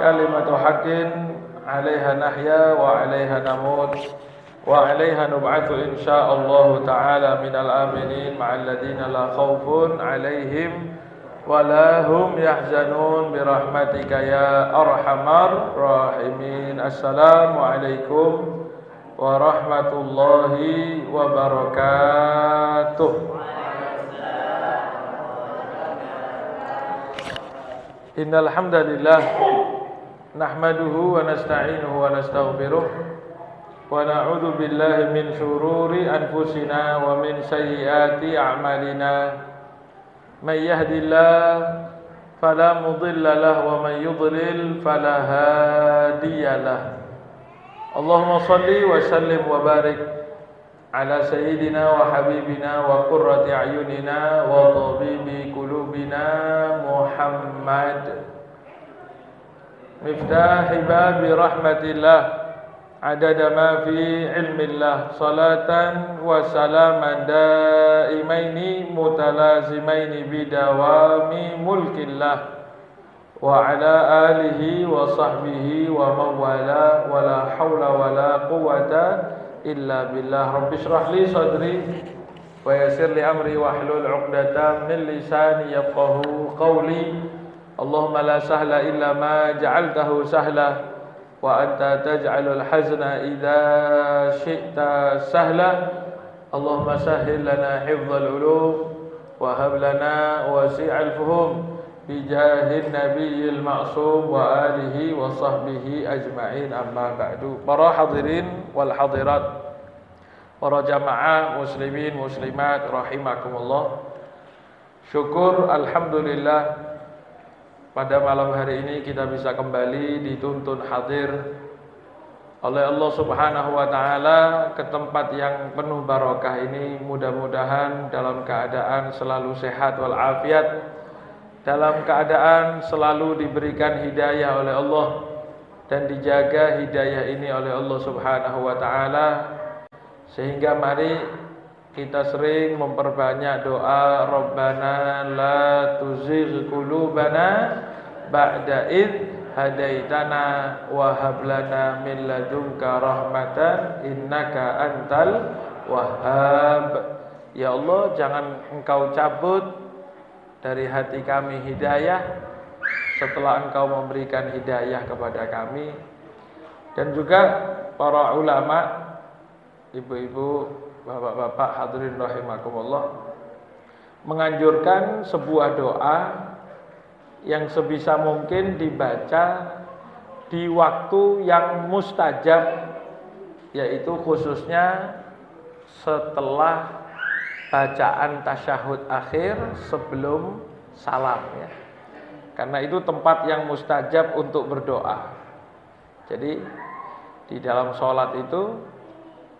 كلمة حق عليها نحيا وعليها نموت وعليها نبعث إن شاء الله تعالى من الآمنين مع الذين لا خوف عليهم ولا هم يحزنون برحمتك يا أرحم الراحمين. السلام عليكم ورحمة الله وبركاته. إن الحمد لله نحمده ونستعينه ونستغفره ونعوذ بالله من شرور أنفسنا ومن سيئات أعمالنا. من يهد الله فلا مضل له ومن يضلل فلا هادي له. اللهم صل وسلم وبارك على سيدنا وحبيبنا وقرة أعيننا وطبيب قلوبنا محمد. مفتاح باب رحمة الله. عدد ما في علم الله. صلاة وسلاما دائمين متلازمين بدوام ملك الله. وعلى آله وصحبه ومن والاه ولا حول ولا قوة illa إلا بالله. رب اشرح لي صدري ويسر لي أمري واحلل عقدة من لساني يفقه قولي. اللهم لا سهل إلا ما جعلته سهلا وأنت تجعل الحزن إذا شئت سهلا. اللهم سهل لنا حفظ العلوم وهب لنا وسيع الفهوم. Ma'sum wa alihi wa sahbihi ajma'in. Amma ba'du. Para hadirin wal hadirat para jamaah muslimin muslimat rahimakumullah. Syukur alhamdulillah pada malam hari ini kita bisa kembali dituntun hadir oleh Allah Subhanahu wa taala ke tempat yang penuh barokah ini. Mudah-mudahan dalam keadaan selalu sehat wal afiat dalam keadaan selalu diberikan hidayah oleh Allah dan dijaga hidayah ini oleh Allah Subhanahu wa taala sehingga mari kita sering memperbanyak doa Rabbana la tuzigh qulubana ba'da id hadaitana wa hab lana min ladunka rahmatan innaka antal wahhab. Ya Allah jangan engkau cabut dari hati kami hidayah setelah engkau memberikan hidayah kepada kami. Dan juga para ulama ibu-ibu bapak-bapak hadirin rahimakumullah menganjurkan sebuah doa yang sebisa mungkin dibaca di waktu yang mustajab yaitu khususnya setelah bacaan tasyahud akhir sebelum salam ya. Karena itu tempat yang mustajab untuk berdoa. Jadi di dalam sholat itu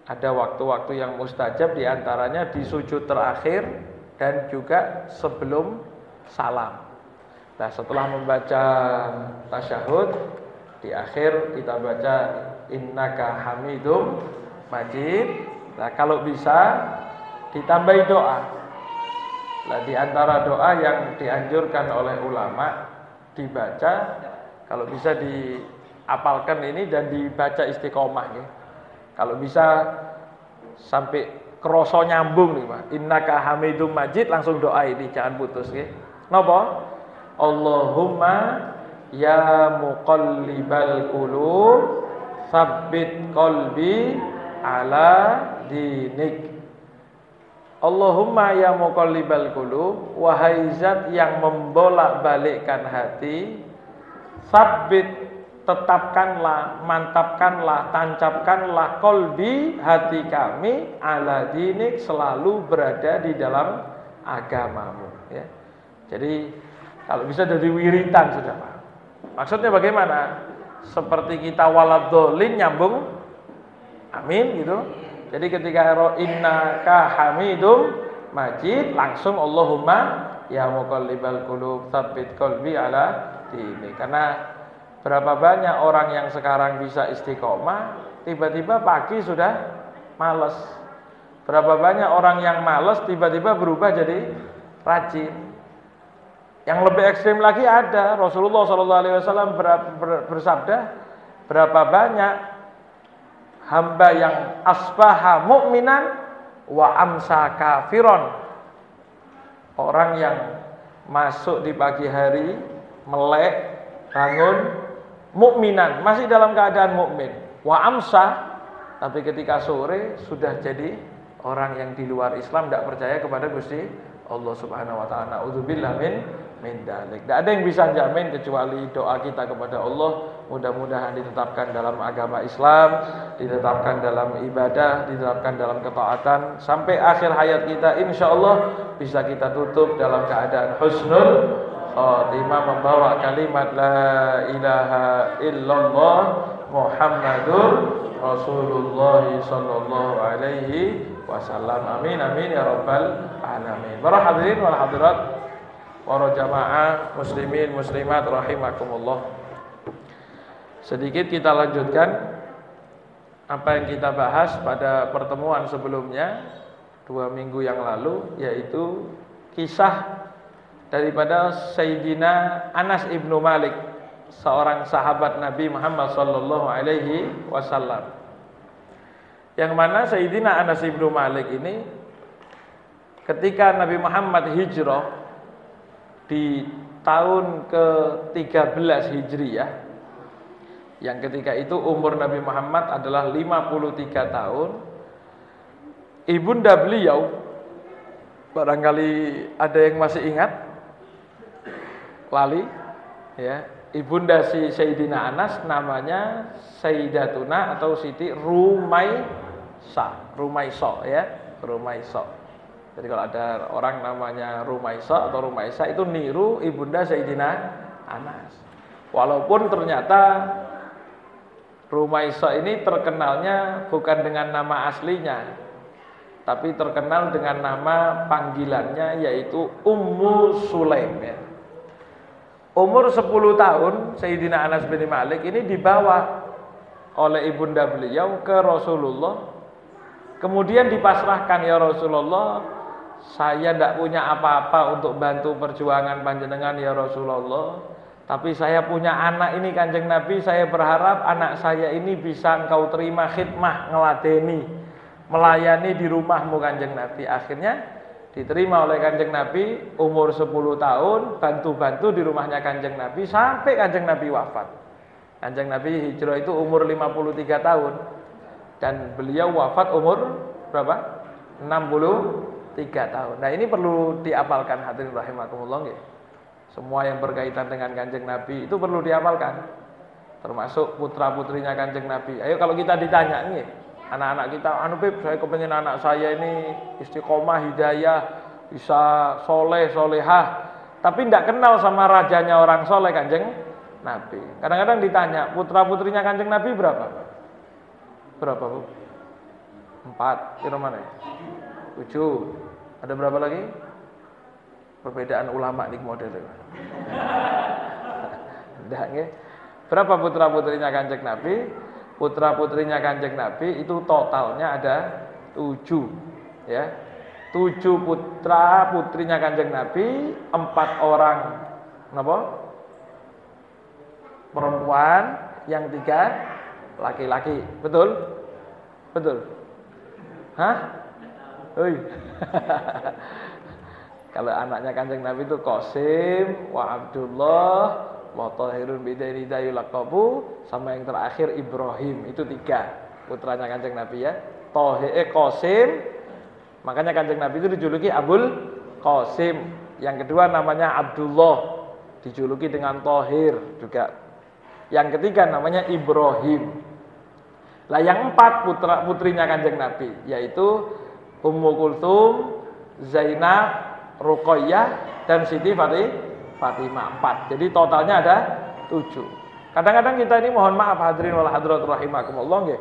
ada waktu-waktu yang mustajab di antaranya di sujud terakhir dan juga sebelum salam. Nah setelah membaca tasyahud di akhir kita baca innaka hamidum majid. Nah kalau bisa ditambahi doa. Nah, di antara doa yang dianjurkan oleh ulama dibaca kalau bisa diapalkan ini dan dibaca istiqomah ya. Kalau bisa sampai kroso nyambung nih Pak. Innaka Hamidum Majid langsung doa ini jangan putus ya. Napa? Allahumma ya muqallibal qulub sabbit qalbi ala dinik Allahumma ya muqallibal qulub wahai zat yang membolak-balikkan hati sabit tetapkanlah mantapkanlah tancapkanlah kolbi hati kami ala dinik selalu berada di dalam agamamu ya. Jadi kalau bisa dari wiritan sudah Pak. Maksudnya bagaimana? Seperti kita waladolin nyambung amin gitu jadi ketika ro inna ka hamidum majid langsung Allahumma ya muqallibal qulub tsabbit qalbi ala dini. Karena berapa banyak orang yang sekarang bisa istiqomah, tiba-tiba pagi sudah males. Berapa banyak orang yang males tiba-tiba berubah jadi rajin. Yang lebih ekstrim lagi ada Rasulullah SAW bersabda berapa banyak hamba yang asbaha mu'minan wa amsa kafiron. Orang yang masuk di pagi hari melek bangun mukminan masih dalam keadaan mukmin wa amsa tapi ketika sore sudah jadi orang yang di luar Islam tidak percaya kepada Gusti Allah Subhanahu wa taala. Nauzubillah min min dalik. Tidak ada yang bisa jamin kecuali doa kita kepada Allah mudah-mudahan ditetapkan dalam agama Islam, ditetapkan dalam ibadah, ditetapkan dalam ketaatan sampai akhir hayat kita insya Allah bisa kita tutup dalam keadaan husnul khatimah membawa kalimat la ilaha illallah Muhammadur Rasulullah sallallahu alaihi wasallam. Amin amin ya rabbal alamin. Para hadirin wal hadirat para jamaah muslimin muslimat rahimakumullah. Sedikit kita lanjutkan apa yang kita bahas pada pertemuan sebelumnya dua minggu yang lalu yaitu kisah daripada Sayyidina Anas ibnu Malik seorang sahabat Nabi Muhammad sallallahu alaihi wasallam yang mana Sayyidina Anas ibnu Malik ini ketika Nabi Muhammad hijrah di tahun ke-13 Hijriah yang ketika itu umur Nabi Muhammad adalah 53 tahun ibunda beliau barangkali ada yang masih ingat lali ya ibunda si Sayyidina Anas namanya Sayyidatuna atau Siti Rumaisa Rumaiso ya Rumaiso jadi kalau ada orang namanya Rumaisa atau Rumaisa itu niru ibunda Sayyidina Anas. Walaupun ternyata Rumaisa ini terkenalnya bukan dengan nama aslinya, tapi terkenal dengan nama panggilannya yaitu Ummu Sulaim ya. Umur 10 tahun Sayyidina Anas bin Malik ini dibawa oleh ibunda beliau ke Rasulullah. Kemudian dipasrahkan ya Rasulullah, saya tidak punya apa-apa untuk bantu perjuangan panjenengan ya Rasulullah. Tapi saya punya anak ini kanjeng Nabi. Saya berharap anak saya ini bisa engkau terima khidmah ngeladeni melayani di rumahmu kanjeng Nabi. Akhirnya diterima oleh kanjeng Nabi umur 10 tahun bantu-bantu di rumahnya kanjeng Nabi sampai kanjeng Nabi wafat. Kanjeng Nabi hijrah itu umur 53 tahun. Dan beliau wafat umur berapa? 60 tiga tahun. Nah ini perlu diapalkan hadirin rahimakumullah ya. Semua yang berkaitan dengan kanjeng Nabi itu perlu diapalkan. Termasuk putra putrinya kanjeng Nabi. Ayo kalau kita ditanya nih, anak-anak kita, anu Beb, saya kepengen anak saya ini istiqomah, hidayah, bisa soleh, solehah. Tapi tidak kenal sama rajanya orang soleh kanjeng Nabi. Kadang-kadang ditanya, putra putrinya kanjeng Nabi berapa? Berapa bu? Empat, kira mana ya? Tujuh. Ada berapa lagi? Perbedaan ulama di model itu. Berapa putra putrinya kanjeng Nabi? Putra putrinya kanjeng Nabi itu totalnya ada tujuh, ya. Tujuh putra putrinya kanjeng Nabi, empat orang, kenapa? Perempuan, yang tiga laki-laki, betul? Betul? Hah? Oi. Kalau anaknya Kanjeng Nabi itu Qasim wa Abdullah wa Tahirun bidaini sama yang terakhir Ibrahim. Itu tiga putranya Kanjeng Nabi ya. Tahir eh, Qasim makanya Kanjeng Nabi itu dijuluki Abul Qasim. Yang kedua namanya Abdullah dijuluki dengan Tahir juga. Yang ketiga namanya Ibrahim. Lah yang empat putra putrinya Kanjeng Nabi yaitu Ummu Kulthum, Zainab, Ruqayyah dan Siti Fatimah empat. Jadi totalnya ada tujuh. Kadang-kadang kita ini mohon maaf hadirin wal hadirat rahimakumullah nggih.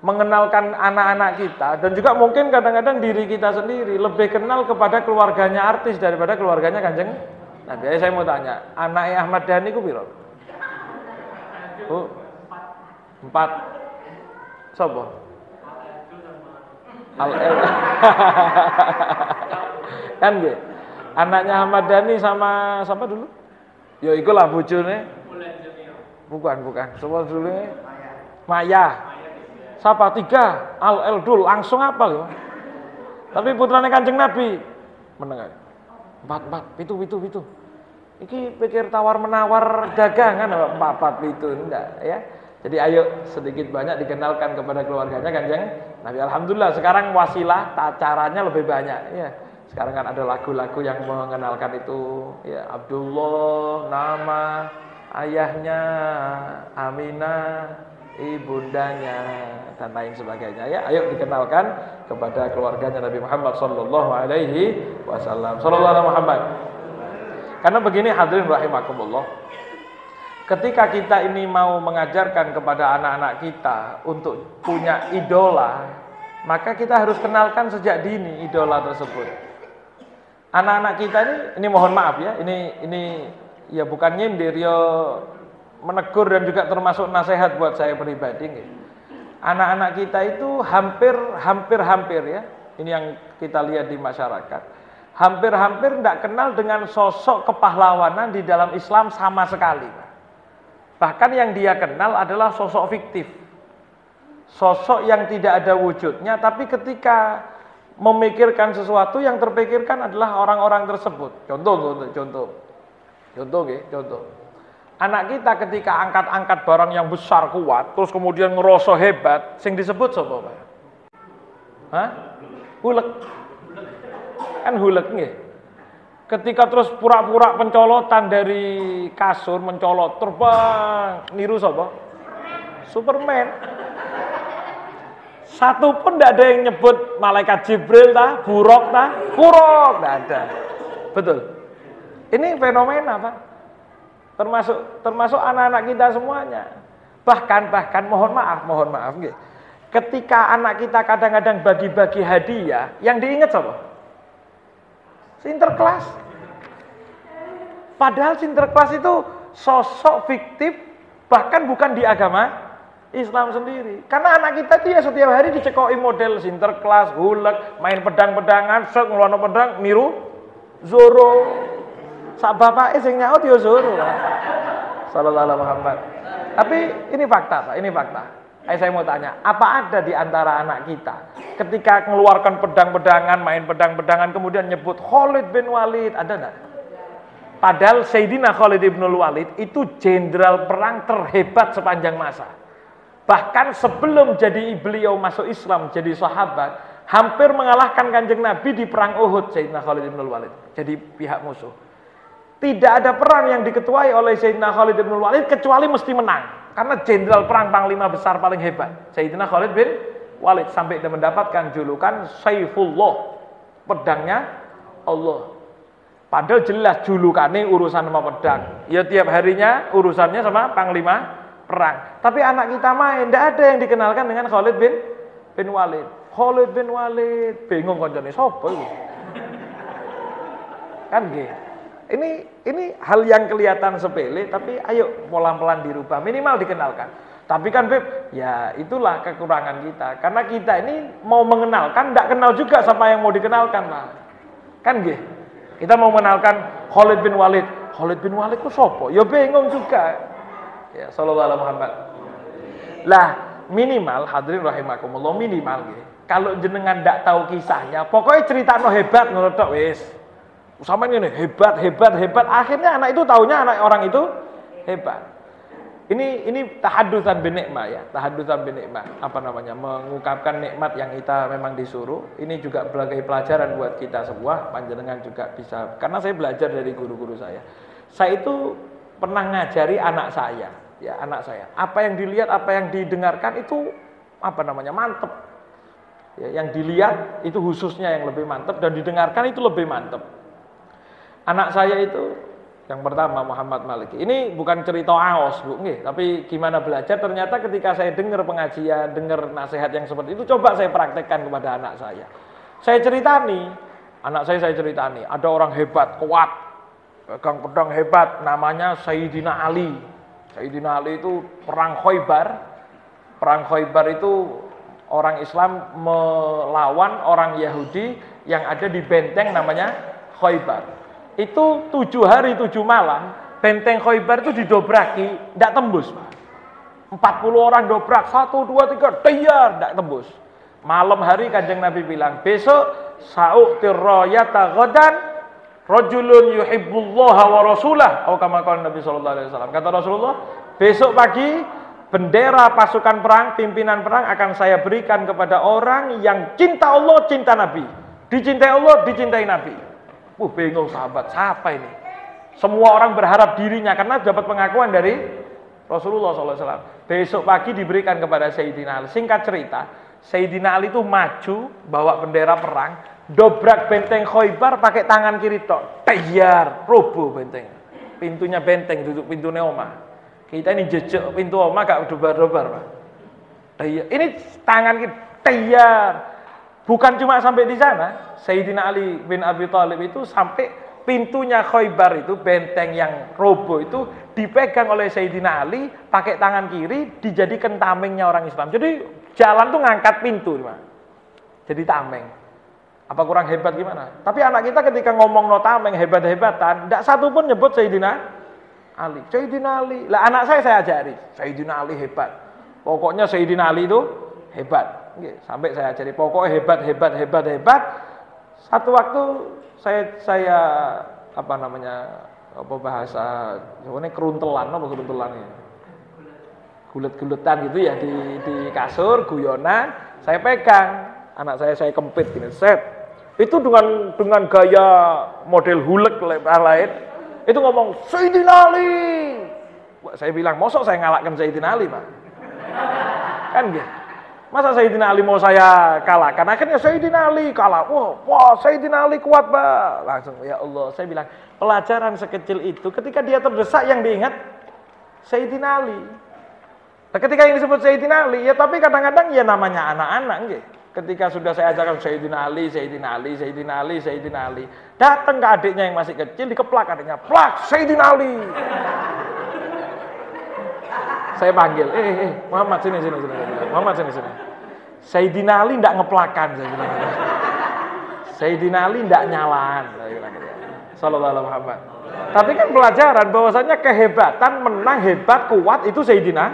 Mengenalkan anak-anak kita dan juga mungkin kadang-kadang diri kita sendiri lebih kenal kepada keluarganya artis daripada keluarganya Kanjeng Nabi. Saya mau tanya, anaknya Ahmad Dhani ku piro? Bu, empat. Sopo? Al kan gitu. Anaknya Ahmad Dhani sama siapa dulu? Ya ikulah bojone. Bukan, bukan. Siapa dulu? Maya. Siapa? Tiga. Al Eldul langsung apa loh? Tapi putranya Kanjeng Nabi menengah. Empat, empat, pitu, pitu, pitu. Iki pikir tawar menawar dagangan apa empat, empat, enggak ya. Jadi ayo sedikit banyak dikenalkan kepada keluarganya Kanjeng Nabi. Alhamdulillah sekarang wasilah caranya lebih banyak. Ya. Sekarang kan ada lagu-lagu yang mengenalkan itu. Ya Abdullah nama ayahnya Aminah ibundanya dan lain sebagainya. Ya ayo dikenalkan kepada keluarganya Nabi Muhammad sallallahu alaihi wasallam. Sallallahu alaihi Muhammad karena begini hadirin rahimakumullah ketika kita ini mau mengajarkan kepada anak-anak kita untuk punya idola maka kita harus kenalkan sejak dini idola tersebut. Anak-anak kita ini ini mohon maaf ya ini ini ya bukan nyindir ya menegur dan juga termasuk nasihat buat saya pribadi anak-anak kita itu hampir hampir hampir ya ini yang kita lihat di masyarakat hampir-hampir tidak kenal dengan sosok kepahlawanan di dalam Islam sama sekali bahkan yang dia kenal adalah sosok fiktif sosok yang tidak ada wujudnya tapi ketika memikirkan sesuatu yang terpikirkan adalah orang-orang tersebut contoh contoh contoh contoh contoh, contoh Anak kita ketika angkat-angkat barang yang besar kuat, terus kemudian ngerosok hebat, sing disebut sapa? Hah? Hulek. Kan hulek nggih. Ketika terus pura-pura pencolotan dari kasur mencolot terbang niru sapa? Superman. Satu pun tidak ada yang nyebut malaikat Jibril tah, buruk tah, buruk, tidak ada. Betul. Ini fenomena, Pak termasuk termasuk anak-anak kita semuanya. Bahkan bahkan mohon maaf, mohon maaf nggih. Ketika anak kita kadang-kadang bagi-bagi hadiah, yang diingat siapa? Sinterklas. Padahal Sinterklas itu sosok fiktif bahkan bukan di agama Islam sendiri. Karena anak kita itu ya setiap hari dicekoi model Sinterklas, hulek, main pedang-pedangan, set ngelono pedang, niru Zoro, Sak bapak sing nyaut yo suruh. Sallallahu alaihi Muhammad. Tapi ini fakta, Pak, ini fakta. Ayo saya mau tanya, apa ada di antara anak kita ketika mengeluarkan pedang-pedangan, main pedang-pedangan kemudian nyebut Khalid bin Walid, ada enggak? Padahal Sayyidina Khalid bin Walid itu jenderal perang terhebat sepanjang masa. Bahkan sebelum jadi beliau masuk Islam, jadi sahabat, hampir mengalahkan kanjeng Nabi di perang Uhud Sayyidina Khalid bin Walid. Jadi pihak musuh. Tidak ada perang yang diketuai oleh Sayyidina Khalid bin Walid kecuali mesti menang. Karena jenderal perang panglima besar paling hebat. Sayyidina Khalid bin Walid sampai mendapatkan julukan Saifullah. Pedangnya Allah. Padahal jelas julukannya urusan sama pedang. Ya tiap harinya urusannya sama panglima perang. Tapi anak kita main, tidak ada yang dikenalkan dengan Khalid bin bin Walid. Khalid bin Walid, bingung koncone sapa? Kan gitu. Ini ini hal yang kelihatan sepele tapi ayo pelan-pelan dirubah, minimal dikenalkan. Tapi kan Beb, ya itulah kekurangan kita. Karena kita ini mau mengenalkan, tidak kenal juga siapa yang mau dikenalkan lah. Kan gitu. Kita mau mengenalkan Khalid bin Walid. Khalid bin Walid itu sopo? Ya bingung juga. Ya, sallallahu Muhammad. Lah, minimal hadirin rahimakumullah minimal gitu. Kalau jenengan tidak tahu kisahnya, pokoknya cerita no hebat menurut wis sama ini hebat, hebat, hebat. Akhirnya anak itu taunya anak orang itu hebat. Ini ini tahadusan binikmah ya, tahadusan binikmah. Apa namanya? Mengungkapkan nikmat yang kita memang disuruh. Ini juga sebagai pelajaran buat kita semua. Panjenengan juga bisa. Karena saya belajar dari guru-guru saya. Saya itu pernah ngajari anak saya, ya anak saya. Apa yang dilihat, apa yang didengarkan itu apa namanya? mantep. Ya, yang dilihat itu khususnya yang lebih mantep dan didengarkan itu lebih mantep. Anak saya itu yang pertama Muhammad Maliki. Ini bukan cerita aos, Bu, nggih, tapi gimana belajar ternyata ketika saya dengar pengajian, dengar nasihat yang seperti itu coba saya praktekkan kepada anak saya. Saya cerita nih, anak saya saya cerita nih, ada orang hebat, kuat, pegang pedang hebat namanya Sayyidina Ali. Sayyidina Ali itu perang Khaybar. Perang Khaybar itu orang Islam melawan orang Yahudi yang ada di benteng namanya Khaybar. Itu tujuh hari tujuh malam benteng Khaybar itu didobraki, tidak tembus Pak. 40 orang dobrak, satu, dua, tiga, tiar, tidak tembus. Malam hari kanjeng Nabi bilang, besok sa'uk tirroyata godan rojulun yuhibbullah wa rasulah. Oh kama Nabi Alaihi Wasallam. Kata Rasulullah, besok pagi bendera pasukan perang, pimpinan perang akan saya berikan kepada orang yang cinta Allah, cinta Nabi. Dicintai Allah, dicintai Nabi. Uh, bingung sahabat, siapa ini? Semua orang berharap dirinya karena dapat pengakuan dari Rasulullah SAW. Besok pagi diberikan kepada Sayyidina Ali. Singkat cerita, Sayyidina Ali itu maju bawa bendera perang, dobrak benteng Khoibar pakai tangan kiri tok. Tayar, roboh benteng. Pintunya benteng duduk pintunya Oma. Kita ini jejak pintu Oma gak dobar-dobar. Ini tangan kiri tayar. Bukan cuma sampai di sana, Sayyidina Ali bin Abi Thalib itu sampai pintunya Khoibar itu benteng yang roboh itu dipegang oleh Sayyidina Ali pakai tangan kiri dijadikan tamengnya orang Islam. Jadi Jalan tuh ngangkat pintu. Jadi tameng. Apa kurang hebat gimana? Tapi anak kita ketika ngomong no tameng hebat-hebatan, tidak satu pun nyebut Sayyidina Ali. Sayyidina Ali. Lah anak saya saya ajari, Sayyidina Ali hebat. Pokoknya Sayyidina Ali itu hebat. Sampai saya ajari pokoknya hebat, hebat, hebat, hebat. Satu waktu saya saya apa namanya apa bahasa ini keruntelan apa keruntelan ya gulet-guletan gitu ya di, di kasur, guyonan, saya pegang, anak saya saya kempit gini, set. Itu dengan dengan gaya model hulek lain, itu ngomong Sayyidina Ali. Saya bilang, mosok saya ngalahkan Sayyidina Ali, Pak. Kan gitu. Masa Sayyidina Ali mau saya kalahkan? Akhirnya Sayyidina Ali kalah. Wah, wah Sayyidina Ali kuat, Pak. Langsung, ya Allah, saya bilang, pelajaran sekecil itu ketika dia terdesak yang diingat Sayyidina Ali. Nah, ketika yang disebut Sayyidina Ali, ya tapi kadang-kadang ya namanya anak-anak gitu. Ketika sudah saya ajarkan Sayyidina Ali, Sayyidina Ali, Sayyidina Ali, Sayyidina Ali. Datang ke adiknya yang masih kecil, dikeplak adiknya. Plak, Sayyidina Ali. Saya panggil, eh, eh, eh, Muhammad sini, sini, sini. Muhammad sini, sini. Sayyidina Ali tidak ngeplakan, saya bilang. Sayyidina Ali tidak nyalan, saya bilang gitu. Alaihi Muhammad. Tapi kan pelajaran bahwasanya kehebatan menang hebat kuat itu Sayyidina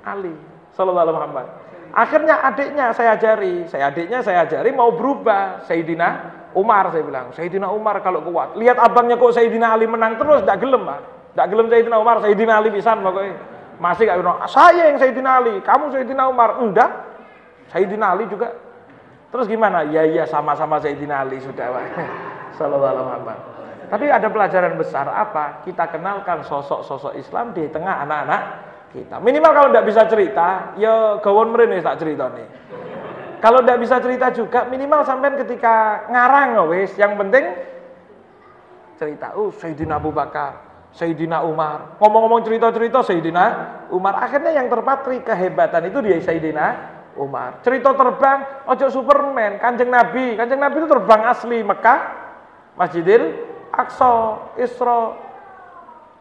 Ali Sallallahu Alaihi Muhammad. Akhirnya adiknya saya ajari, saya adiknya saya ajari mau berubah. Sayyidina Umar saya bilang, Sayyidina Umar kalau kuat. Lihat abangnya kok Sayyidina Ali menang terus, tidak gelem pak. Tidak gelem Sayyidina Umar, Sayyidina Ali bisa pokoknya. Masih gak bilang, saya yang Sayyidina Ali, kamu Sayyidina Umar. Enggak, Sayyidina Ali juga. Terus gimana? Ya iya sama-sama Sayyidina Ali sudah. Sallallahu. Tapi ada pelajaran besar apa? Kita kenalkan sosok-sosok Islam di tengah anak-anak kita. Minimal kalau tidak bisa cerita, ya gawon merene tak cerita nih. Kalau tidak bisa cerita juga, minimal sampai ketika ngarang wis, yang penting cerita. Oh, Sayyidina Abu Bakar, Sayyidina Umar. Ngomong-ngomong cerita-cerita Sayyidina Umar. Akhirnya yang terpatri kehebatan itu dia Sayyidina Umar. Cerita terbang, ojo Superman, Kanjeng Nabi. Kanjeng Nabi itu terbang asli Mekah, Masjidil Aqsa, Isra,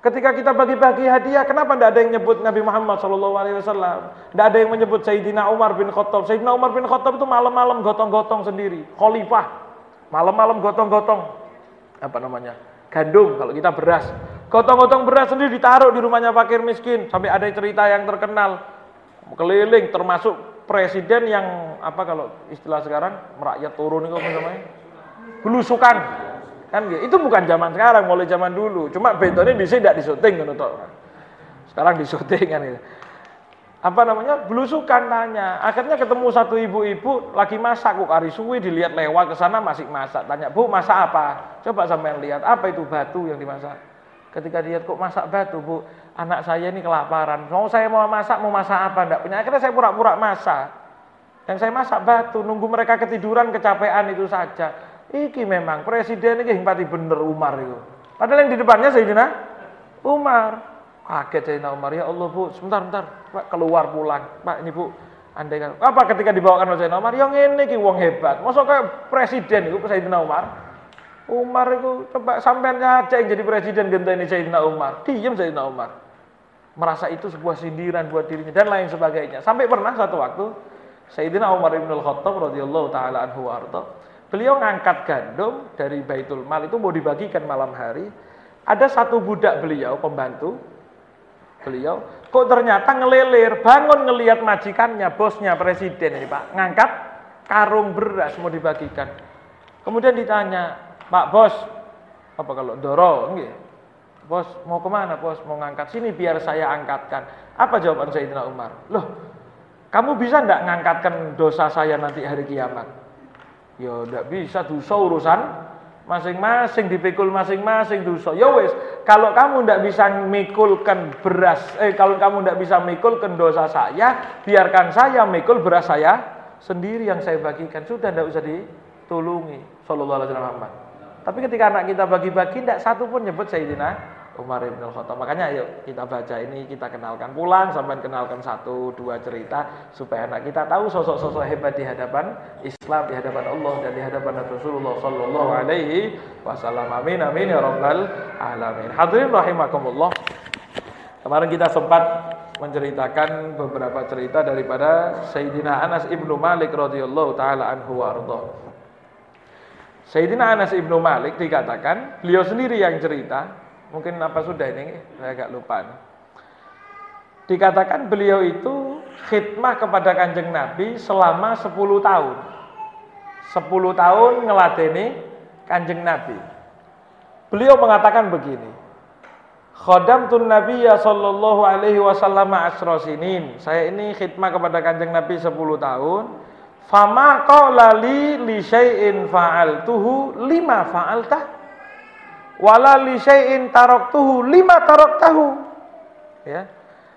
Ketika kita bagi-bagi hadiah, kenapa tidak ada yang menyebut Nabi Muhammad SAW? Tidak ada yang menyebut Sayyidina Umar bin Khattab. Sayyidina Umar bin Khattab itu malam-malam gotong-gotong sendiri. Khalifah. Malam-malam gotong-gotong. Apa namanya? Gandum, kalau kita beras. Gotong-gotong beras sendiri ditaruh di rumahnya fakir miskin. Sampai ada cerita yang terkenal. Keliling, termasuk presiden yang, apa kalau istilah sekarang, merakyat turun itu apa namanya? Belusukan Kan gitu. Itu bukan zaman sekarang, mulai zaman dulu. Cuma bentornya bisa tidak disyuting kan untuk sekarang disyuting kan gitu. Apa namanya? Belusukan tanya. Akhirnya ketemu satu ibu-ibu lagi masak kok hari suwi dilihat lewat ke sana masih masak. Tanya, "Bu, masak apa?" Coba sampean lihat, apa itu batu yang dimasak? Ketika lihat kok masak batu, Bu, anak saya ini kelaparan. Mau saya mau masak, mau masak apa? Enggak punya. Akhirnya saya pura-pura masak. Dan saya masak batu, nunggu mereka ketiduran, kecapean itu saja. Iki memang presiden ini yang pati bener Umar itu. Padahal yang di depannya Sayyidina Umar. Kaget Sayyidina Umar, ya Allah bu, sebentar, sebentar, Pak keluar pulang. Pak ini bu, andai kan, apa ketika dibawakan oleh Sayyidina Umar, yang ini ki wong hebat. Masa kayak presiden itu Sayyidina Umar. Umar itu coba sampean yang jadi presiden ini Sayyidina Umar. Diam Sayyidina Umar. Merasa itu sebuah sindiran buat dirinya dan lain sebagainya. Sampai pernah satu waktu Sayyidina Umar bin Al-Khattab radhiyallahu taala anhu warta Beliau ngangkat gandum dari Baitul Mal itu mau dibagikan malam hari. Ada satu budak beliau, pembantu beliau, kok ternyata ngelilir, bangun ngelihat majikannya, bosnya, presiden ini Pak, ngangkat karung beras mau dibagikan. Kemudian ditanya, Pak Bos, apa kalau Doro, enggak? Bos mau ke mana bos? Mau ngangkat sini biar saya angkatkan. Apa jawaban Sayyidina Umar? Loh, kamu bisa enggak ngangkatkan dosa saya nanti hari kiamat? Ya ndak bisa dosa urusan masing-masing dipikul masing-masing dosa. Ya wes, kalau kamu ndak bisa mikulkan beras, eh kalau kamu ndak bisa mikulkan dosa saya, biarkan saya mikul beras saya sendiri yang saya bagikan. Sudah ndak usah ditulungi. Sallallahu alaihi wasallam. Tapi ketika anak kita bagi-bagi ndak satu pun nyebut Sayyidina Umar bin Khattab. Makanya yuk kita baca ini, kita kenalkan pulang sampai kenalkan satu dua cerita supaya anak kita tahu sosok-sosok hebat di hadapan Islam, di hadapan Allah dan di hadapan Rasulullah sallallahu alaihi wasallam. Amin amin ya rabbal alamin. Hadirin rahimakumullah. Kemarin kita sempat menceritakan beberapa cerita daripada Sayyidina Anas ibnu Malik radhiyallahu taala anhu wa Sayyidina Anas ibnu Malik dikatakan beliau sendiri yang cerita Mungkin apa sudah ini? Saya agak lupa. Dikatakan beliau itu khidmah kepada kanjeng Nabi selama 10 tahun. 10 tahun ngeladeni kanjeng Nabi. Beliau mengatakan begini. tun Nabi ya sallallahu alaihi wasallam asrosinin. Saya ini khidmah kepada kanjeng Nabi 10 tahun. Fama qala li li syai'in fa'altuhu lima fa'altah wala li syai'in taraktuhu lima taraktahu. Ya.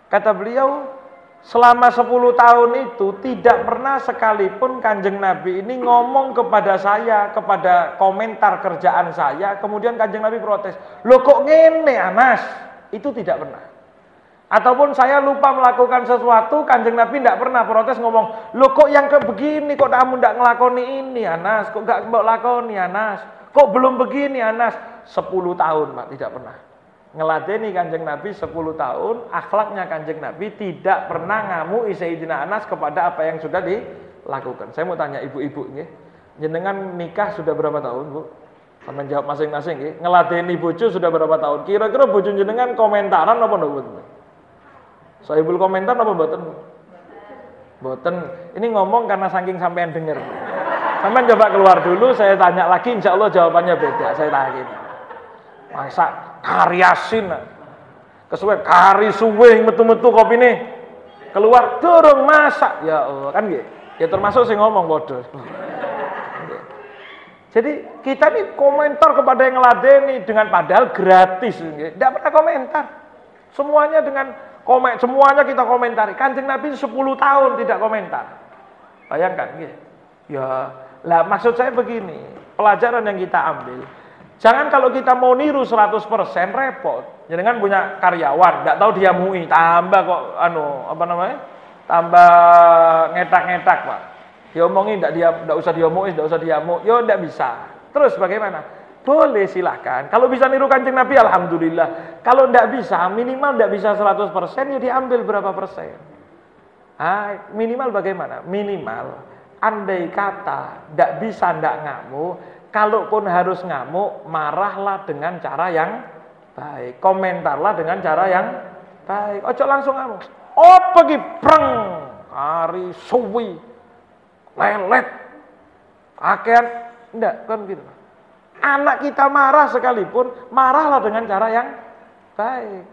Kata beliau, selama 10 tahun itu tidak pernah sekalipun Kanjeng Nabi ini ngomong kepada saya, kepada komentar kerjaan saya, kemudian Kanjeng Nabi protes, "Loh kok ngene, Anas?" Itu tidak pernah. Ataupun saya lupa melakukan sesuatu, kanjeng Nabi tidak pernah protes ngomong, lo kok yang ke begini, kok kamu tidak ngelakoni ini Anas, kok gak mbak lakoni Anas, kok belum begini Anas, 10 tahun Pak, tidak pernah. Ngeladeni kanjeng Nabi 10 tahun, akhlaknya kanjeng Nabi tidak pernah ngamu Sayyidina Anas kepada apa yang sudah dilakukan. Saya mau tanya ibu-ibu ini, jenengan nikah sudah berapa tahun Bu? Sama jawab masing-masing ya. Ngeladeni bojo sudah berapa tahun? Kira-kira bojo jenengan komentaran apa enggak? Ibu komentar apa mboten? Mboten. Ini ngomong karena saking sampean denger. Sampean coba keluar dulu, saya tanya lagi, insya Allah jawabannya beda. Saya tanya masak karyasin kesuwe kari suwe metu-metu kopi nih keluar dorong masak ya Allah kan gitu ya termasuk sih ngomong bodoh jadi kita nih komentar kepada yang ngeladeni dengan padahal gratis tidak pernah komentar semuanya dengan komen semuanya kita komentari kanjeng Nabi 10 tahun tidak komentar bayangkan gitu ya lah maksud saya begini pelajaran yang kita ambil Jangan kalau kita mau niru 100% repot. Jadi kan punya karyawan, nggak tahu dia mui, tambah kok anu apa namanya? Tambah ngetak-ngetak, Pak. Diomongin enggak dia enggak usah diomongin, enggak usah diamu. Yo enggak bisa. Terus bagaimana? Boleh silahkan. Kalau bisa niru kancing Nabi alhamdulillah. Kalau enggak bisa, minimal enggak bisa 100% ya diambil berapa persen. Ah, minimal bagaimana? Minimal andai kata enggak bisa enggak ngamuk, Kalaupun harus ngamuk, marahlah dengan cara yang baik. Komentarlah dengan cara yang baik. Ojo langsung ngamuk. Oh pergi preng, kari suwi, lelet, akhir, enggak kan gitu. Anak kita marah sekalipun, marahlah dengan cara yang baik.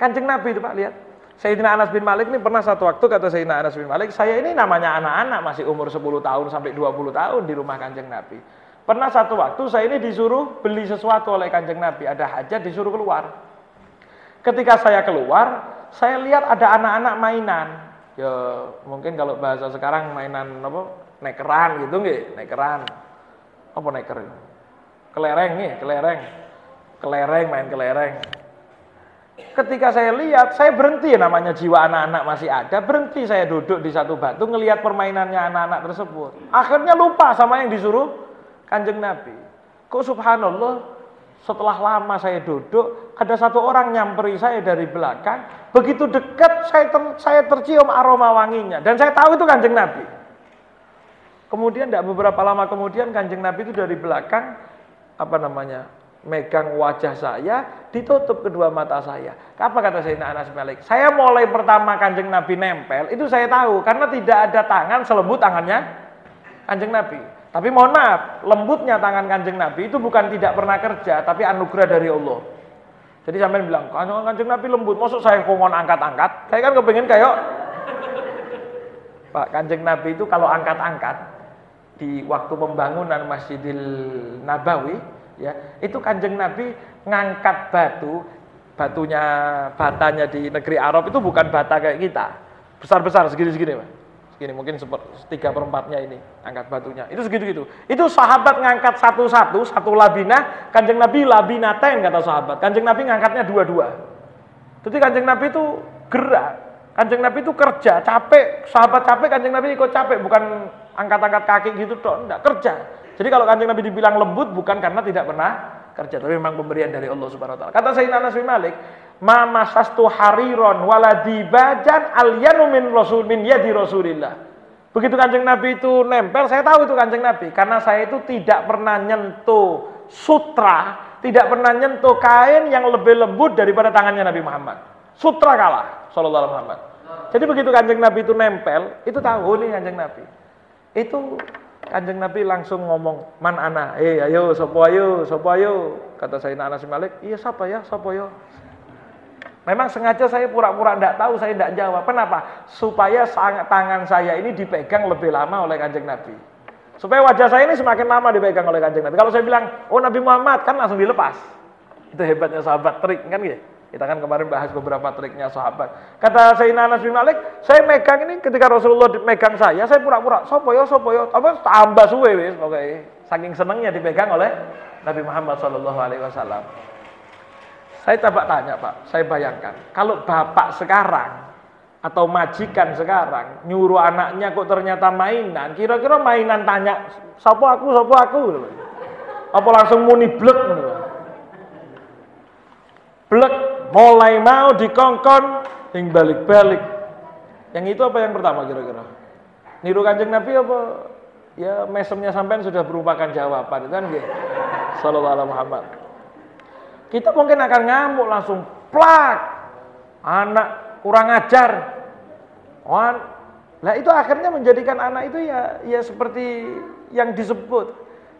Kanjeng Nabi itu Pak lihat. Sayyidina Anas bin Malik ini pernah satu waktu kata Sayyidina Anas bin Malik, saya ini namanya anak-anak masih umur 10 tahun sampai 20 tahun di rumah Kanjeng Nabi. Pernah satu waktu saya ini disuruh beli sesuatu oleh kanjeng Nabi, ada hajat disuruh keluar. Ketika saya keluar, saya lihat ada anak-anak mainan. Ya mungkin kalau bahasa sekarang mainan apa? Nekeran gitu nggih, nekeran. Apa neker? Kelereng nih, kelereng. Kelereng main kelereng. Ketika saya lihat, saya berhenti namanya jiwa anak-anak masih ada, berhenti saya duduk di satu batu ngelihat permainannya anak-anak tersebut. Akhirnya lupa sama yang disuruh kanjeng Nabi. Kok subhanallah setelah lama saya duduk, ada satu orang nyamperi saya dari belakang, begitu dekat saya ter, saya tercium aroma wanginya dan saya tahu itu kanjeng Nabi. Kemudian tidak beberapa lama kemudian kanjeng Nabi itu dari belakang apa namanya megang wajah saya, ditutup kedua mata saya. Apa kata Sayyidina Anas Malik? Saya mulai pertama kanjeng Nabi nempel, itu saya tahu karena tidak ada tangan selembut tangannya kanjeng Nabi. Tapi mohon maaf, lembutnya tangan kanjeng Nabi itu bukan tidak pernah kerja, tapi anugerah dari Allah. Jadi sampai bilang, kanjeng Nabi lembut, masuk saya kongon angkat-angkat? Saya kan kepengen kayak Pak kanjeng Nabi itu kalau angkat-angkat di waktu pembangunan Masjidil Nabawi ya itu kanjeng Nabi ngangkat batu batunya batanya di negeri Arab itu bukan bata kayak kita. Besar-besar segini-segini Pak. Segini mungkin tiga perempatnya ini angkat batunya. Itu segitu-gitu. Itu sahabat ngangkat satu-satu satu labina kanjeng Nabi labinaten kata sahabat. Kanjeng Nabi ngangkatnya dua-dua. Jadi kanjeng Nabi itu gerak kanjeng Nabi itu kerja capek sahabat capek kanjeng Nabi ikut capek bukan angkat-angkat kaki gitu dong, enggak kerja. Jadi kalau kanjeng Nabi dibilang lembut bukan karena tidak pernah kerja, tapi memang pemberian dari Allah Subhanahu wa taala. Kata Sayyidina Anas bin Malik, "Ma masastu hariron waladibajan alyanu min rasul min yadi Rasulillah." Begitu kanjeng Nabi itu nempel, saya tahu itu kanjeng Nabi karena saya itu tidak pernah nyentuh sutra, tidak pernah nyentuh kain yang lebih lembut daripada tangannya Nabi Muhammad. Sutra kalah, sallallahu alaihi Muhammad. Jadi begitu kanjeng Nabi itu nempel, itu tahu oh, ini kanjeng Nabi. Itu Kanjeng Nabi langsung ngomong, "Man ana? Eh, ayo sopo ayo, sopo ayo." Kata Sayyidina Anas Malik, "Iya, siapa ya? Sopo yo?" Memang sengaja saya pura-pura tidak tahu, saya tidak jawab. Kenapa? Supaya tangan saya ini dipegang lebih lama oleh Kanjeng Nabi. Supaya wajah saya ini semakin lama dipegang oleh Kanjeng Nabi. Kalau saya bilang, "Oh, Nabi Muhammad," kan langsung dilepas. Itu hebatnya sahabat trik kan gitu. Kita kan kemarin bahas beberapa triknya sahabat. Kata Sayyidina Anas bin Malik, saya megang ini ketika Rasulullah megang saya, saya pura-pura, sopo yo, sopo yo, apa tambah suwe wis, oke. Saking senangnya dipegang oleh Nabi Muhammad Shallallahu Alaihi Wasallam. Saya coba tanya Pak, saya bayangkan, kalau bapak sekarang atau majikan sekarang nyuruh anaknya kok ternyata mainan, kira-kira mainan tanya, sopo aku, sopo aku, apa langsung muni blek, blek mulai mau dikongkon hing balik-balik. Yang itu apa yang pertama kira-kira? Niru kanjeng Nabi apa? Ya mesemnya sampean sudah merupakan jawaban kan gitu. Sallallahu alaihi Muhammad. Kita mungkin akan ngamuk langsung plak. Anak kurang ajar. Wan. Nah itu akhirnya menjadikan anak itu ya ya seperti yang disebut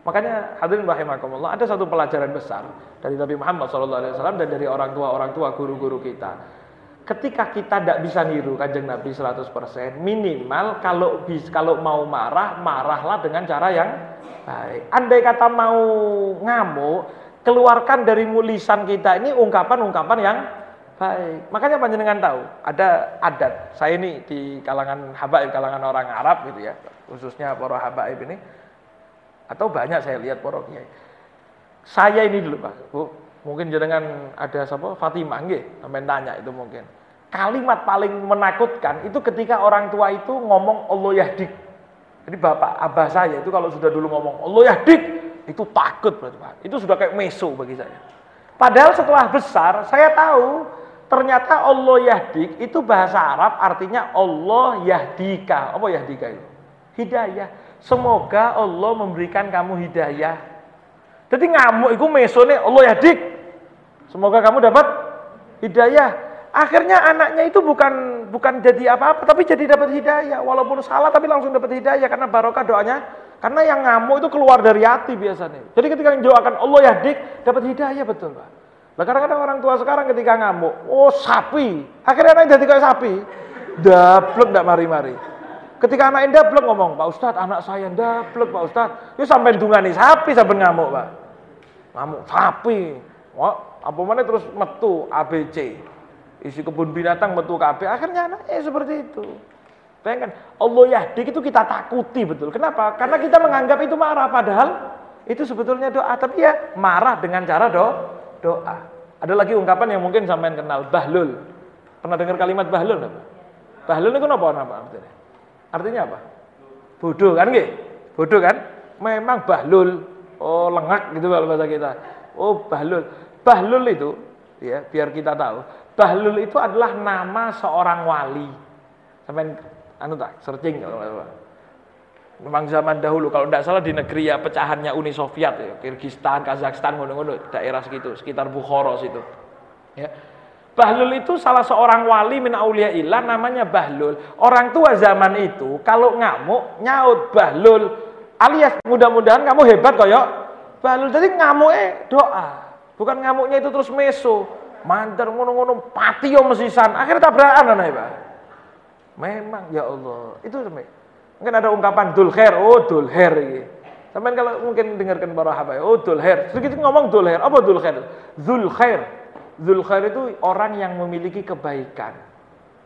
Makanya hadirin rahimakumullah ada satu pelajaran besar dari Nabi Muhammad SAW dan dari orang tua orang tua guru-guru kita. Ketika kita tidak bisa niru kanjeng Nabi 100%, minimal kalau bis, kalau mau marah, marahlah dengan cara yang baik. Andai kata mau ngamuk, keluarkan dari lisan kita ini ungkapan-ungkapan yang baik. Makanya panjenengan tahu, ada adat. Saya ini di kalangan habaib, kalangan orang Arab gitu ya, khususnya para habaib ini atau banyak saya lihat para. Saya ini dulu Pak, Bu, mungkin jenengan ada siapa Fatimah nggih, sampean tanya itu mungkin. Kalimat paling menakutkan itu ketika orang tua itu ngomong Allah yahdik. Jadi bapak abah saya itu kalau sudah dulu ngomong Allah yahdik, itu takut berarti Pak. Itu sudah kayak meso bagi saya. Padahal setelah besar saya tahu ternyata Allah yahdik itu bahasa Arab artinya Allah yahdika. Apa yahdika itu? Hidayah. Semoga Allah memberikan kamu hidayah. Jadi ngamuk itu mesone Allah ya dik. Semoga kamu dapat hidayah. Akhirnya anaknya itu bukan bukan jadi apa-apa tapi jadi dapat hidayah. Walaupun salah tapi langsung dapat hidayah karena barokah doanya. Karena yang ngamuk itu keluar dari hati biasanya. Jadi ketika yang doakan Allah ya dik dapat hidayah betul Pak. Nah kadang-kadang orang tua sekarang ketika ngamuk, oh sapi. Akhirnya anaknya jadi kayak sapi. Daplek ndak mari-mari. Ketika anak blek ngomong, Pak Ustadz, anak saya ndablek Pak Ustadz. Itu sampai dungani sapi sampai ngamuk, Pak. Ngamuk sapi. Wah, apa mana terus metu ABC. Isi kebun binatang metu KB. Akhirnya anak eh seperti itu. Bayangkan, Allah yahdik itu kita takuti betul. Kenapa? Karena kita menganggap itu marah. Padahal itu sebetulnya doa. Tapi ya marah dengan cara do, doa. Ada lagi ungkapan yang mungkin sampean kenal, bahlul. Pernah dengar kalimat bahlul? Bahlul itu apa? Apa? Artinya apa? Bodoh kan nggih? Bodoh kan? Memang bahlul. Oh, lengak gitu kalau bahasa kita. Oh, bahlul. Bahlul itu ya, biar kita tahu. Bahlul itu adalah nama seorang wali. Sampai anu tak searching kalau Memang zaman dahulu kalau tidak salah di negeri ya pecahannya Uni Soviet ya, Kyrgyzstan, Kazakhstan, ngono-ngono, daerah segitu, sekitar Bukhara situ. Ya. Bahlul itu salah seorang wali min aulia ilah namanya Bahlul. Orang tua zaman itu kalau ngamuk nyaut Bahlul alias mudah-mudahan kamu hebat koyok Bahlul. Jadi ngamuk eh doa. Bukan ngamuknya itu terus meso. Mantar ngono-ngono pati yo mesisan. Akhirnya tabrakan ana ya, Pak. Memang ya Allah. Itu sampai Mungkin ada ungkapan dul khair, oh dul khair ini. Sampai kalau mungkin dengarkan para habaib, oh dul khair. Sedikit ngomong dul khair, apa dul khair? Dul khair. Dul khair itu orang yang memiliki kebaikan.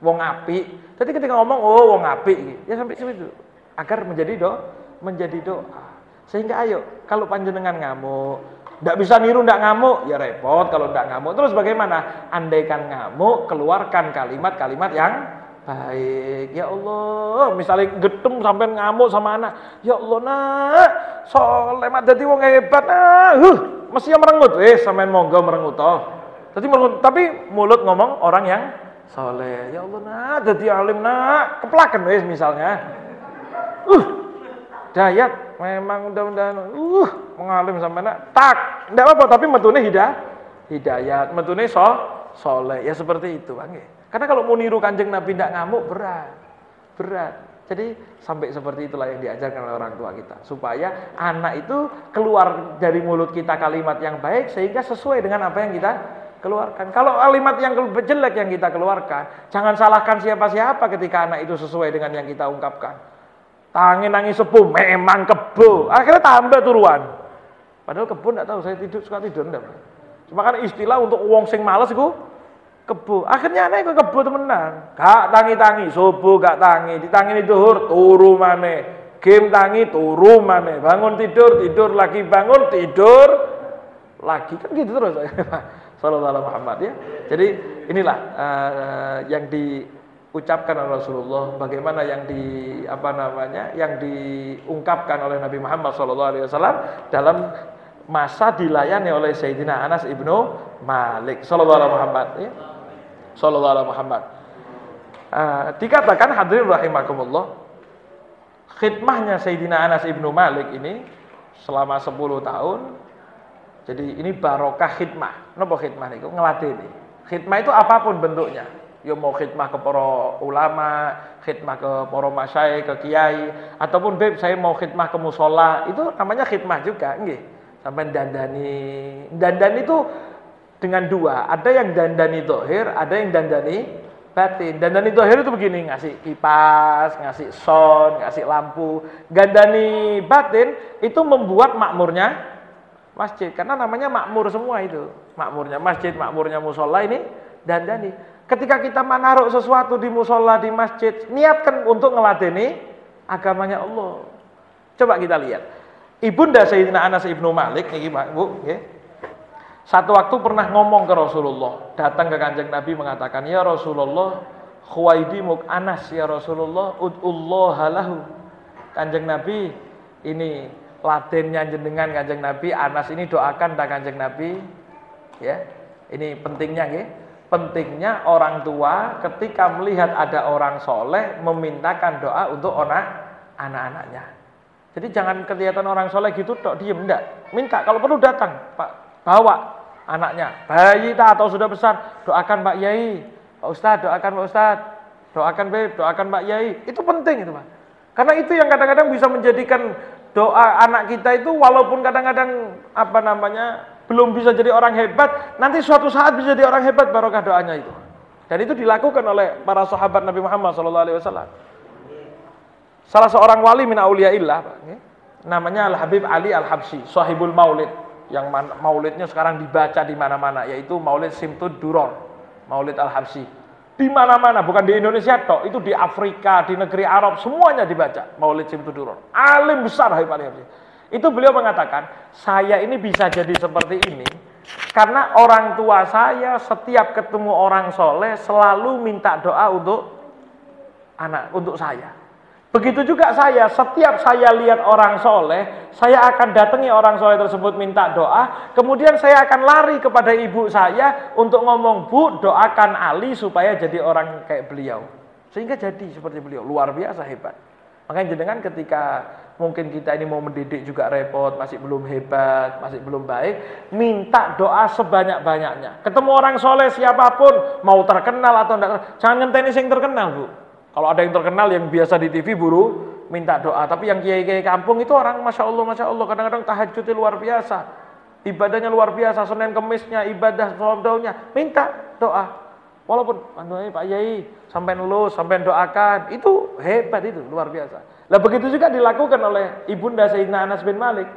Wong api. Jadi ketika ngomong, oh wong api, ya sampai situ. Agar menjadi do, menjadi doa. Sehingga ayo, kalau panjenengan ngamuk, tidak bisa niru tidak ngamuk, ya repot kalau tidak ngamuk. Terus bagaimana? Andaikan ngamuk, keluarkan kalimat-kalimat yang baik. Ya Allah, misalnya getem sampai ngamuk sama anak. Ya Allah, nak, soleh dadi wong hebat. Nah, huh, mesti merengut. Eh, sampean monggo merengut toh. Tadi merengut, tapi mulut ngomong orang yang soleh. Ya Allah, nak, dadi alim nak, keplaken wis misalnya. Uh, dayat memang mudah-mudahan uh mengalim sama nak tak tidak apa-apa tapi metune hidayah hidayat metune so soleh ya seperti itu bang karena kalau mau niru kanjeng Nabi tidak ngamuk berat. Berat. Jadi sampai seperti itulah yang diajarkan oleh orang tua kita. Supaya anak itu keluar dari mulut kita kalimat yang baik sehingga sesuai dengan apa yang kita keluarkan. Kalau kalimat yang jelek yang kita keluarkan, jangan salahkan siapa-siapa ketika anak itu sesuai dengan yang kita ungkapkan. Tangi nangis sepuh, memang kebo. Akhirnya tambah turuan. Padahal kebo tidak tahu, saya tidur suka tidur enggak. Cuma kan istilah untuk uang sing males gue kebo. Akhirnya anak ke kebo temenan. Gak tangi-tangi, subuh gak tangi, ditangi duhur turu mana Game tangi turu mana Bangun tidur, tidur lagi, bangun tidur lagi. Kan gitu terus. Sallallahu Muhammad ya. Jadi inilah uh, yang diucapkan oleh Rasulullah, bagaimana yang di apa namanya, yang diungkapkan oleh Nabi Muhammad Sallallahu Alaihi Wasallam dalam masa dilayani oleh Sayyidina Anas ibnu Malik Sallallahu Alaihi Muhammad ya. Sallallahu alaihi Muhammad. Uh, dikatakan hadirin rahimakumullah, khidmahnya Sayyidina Anas ibnu Malik ini selama 10 tahun. Jadi ini barokah khidmah. Napa khidmah niku ngelatih Khidmah itu apa pun bentuknya. Ya mau khidmah ke para ulama, khidmah ke para masyai, ke kiai, ataupun beb saya mau khidmah ke musola, itu namanya khidmah juga, nggih. Sampai dandani. Dandani itu dengan dua. Ada yang dandani dohir, ada yang dandani batin. Dandani dohir itu begini, ngasih kipas, ngasih son, ngasih lampu. Gandani batin itu membuat makmurnya masjid. Karena namanya makmur semua itu. Makmurnya masjid, makmurnya musola ini dandani. Ketika kita menaruh sesuatu di musola, di masjid, niatkan untuk ngeladeni agamanya Allah. Coba kita lihat. Ibunda Sayyidina Anas ibnu Malik, ini Bu, ya. Satu waktu pernah ngomong ke Rasulullah, datang ke kanjeng Nabi mengatakan, Ya Rasulullah, khuwaidi muk anas ya Rasulullah, ud'ullah lahu. Kanjeng Nabi, ini ladennya jenengan kanjeng Nabi, Anas ini doakan tak kanjeng Nabi. Ya, ini pentingnya ya. Pentingnya orang tua ketika melihat ada orang soleh memintakan doa untuk anak anak-anaknya. Jadi jangan kelihatan orang soleh gitu, dok diem enggak. Minta kalau perlu datang, Pak, bawa anaknya, bayi tak atau sudah besar, doakan Pak Yai, Pak Ustadz, doakan Pak Ustadz, doakan Beb, doakan Pak Yai. Itu penting itu Pak. Karena itu yang kadang-kadang bisa menjadikan doa anak kita itu walaupun kadang-kadang apa namanya belum bisa jadi orang hebat, nanti suatu saat bisa jadi orang hebat barokah doanya itu. Dan itu dilakukan oleh para sahabat Nabi Muhammad SAW. Salah seorang wali min auliyaillah, namanya Al Habib Ali Al Habsyi, Sahibul Maulid yang maulidnya sekarang dibaca di mana-mana yaitu Maulid Simtud Duror, Maulid Al-Habsyi. Di mana-mana, bukan di Indonesia toh, itu di Afrika, di negeri Arab semuanya dibaca Maulid Simtud Duror. Alim besar Habib Ali Habsyi. Itu beliau mengatakan, saya ini bisa jadi seperti ini karena orang tua saya setiap ketemu orang soleh selalu minta doa untuk anak, untuk saya. Begitu juga saya, setiap saya lihat orang soleh, saya akan datangi orang soleh tersebut minta doa, kemudian saya akan lari kepada ibu saya untuk ngomong, Bu, doakan Ali supaya jadi orang kayak beliau. Sehingga jadi seperti beliau, luar biasa hebat. Makanya jenengan ketika mungkin kita ini mau mendidik juga repot, masih belum hebat, masih belum baik, minta doa sebanyak-banyaknya. Ketemu orang soleh siapa pun, mau terkenal atau enggak, jangan ngenteni yang terkenal, Bu. Kalau ada yang terkenal yang biasa di TV buru minta doa, tapi yang kiai-kiai kampung itu orang masya Allah, masya Allah, kadang-kadang tahajudnya luar biasa, ibadahnya luar biasa, Senin Kemisnya, ibadah sholat minta doa. Walaupun anunya Pak Yai sampai lulus, sampai doakan, itu hebat itu, luar biasa. Lah begitu juga dilakukan oleh ibunda Sayyidina Anas bin Malik.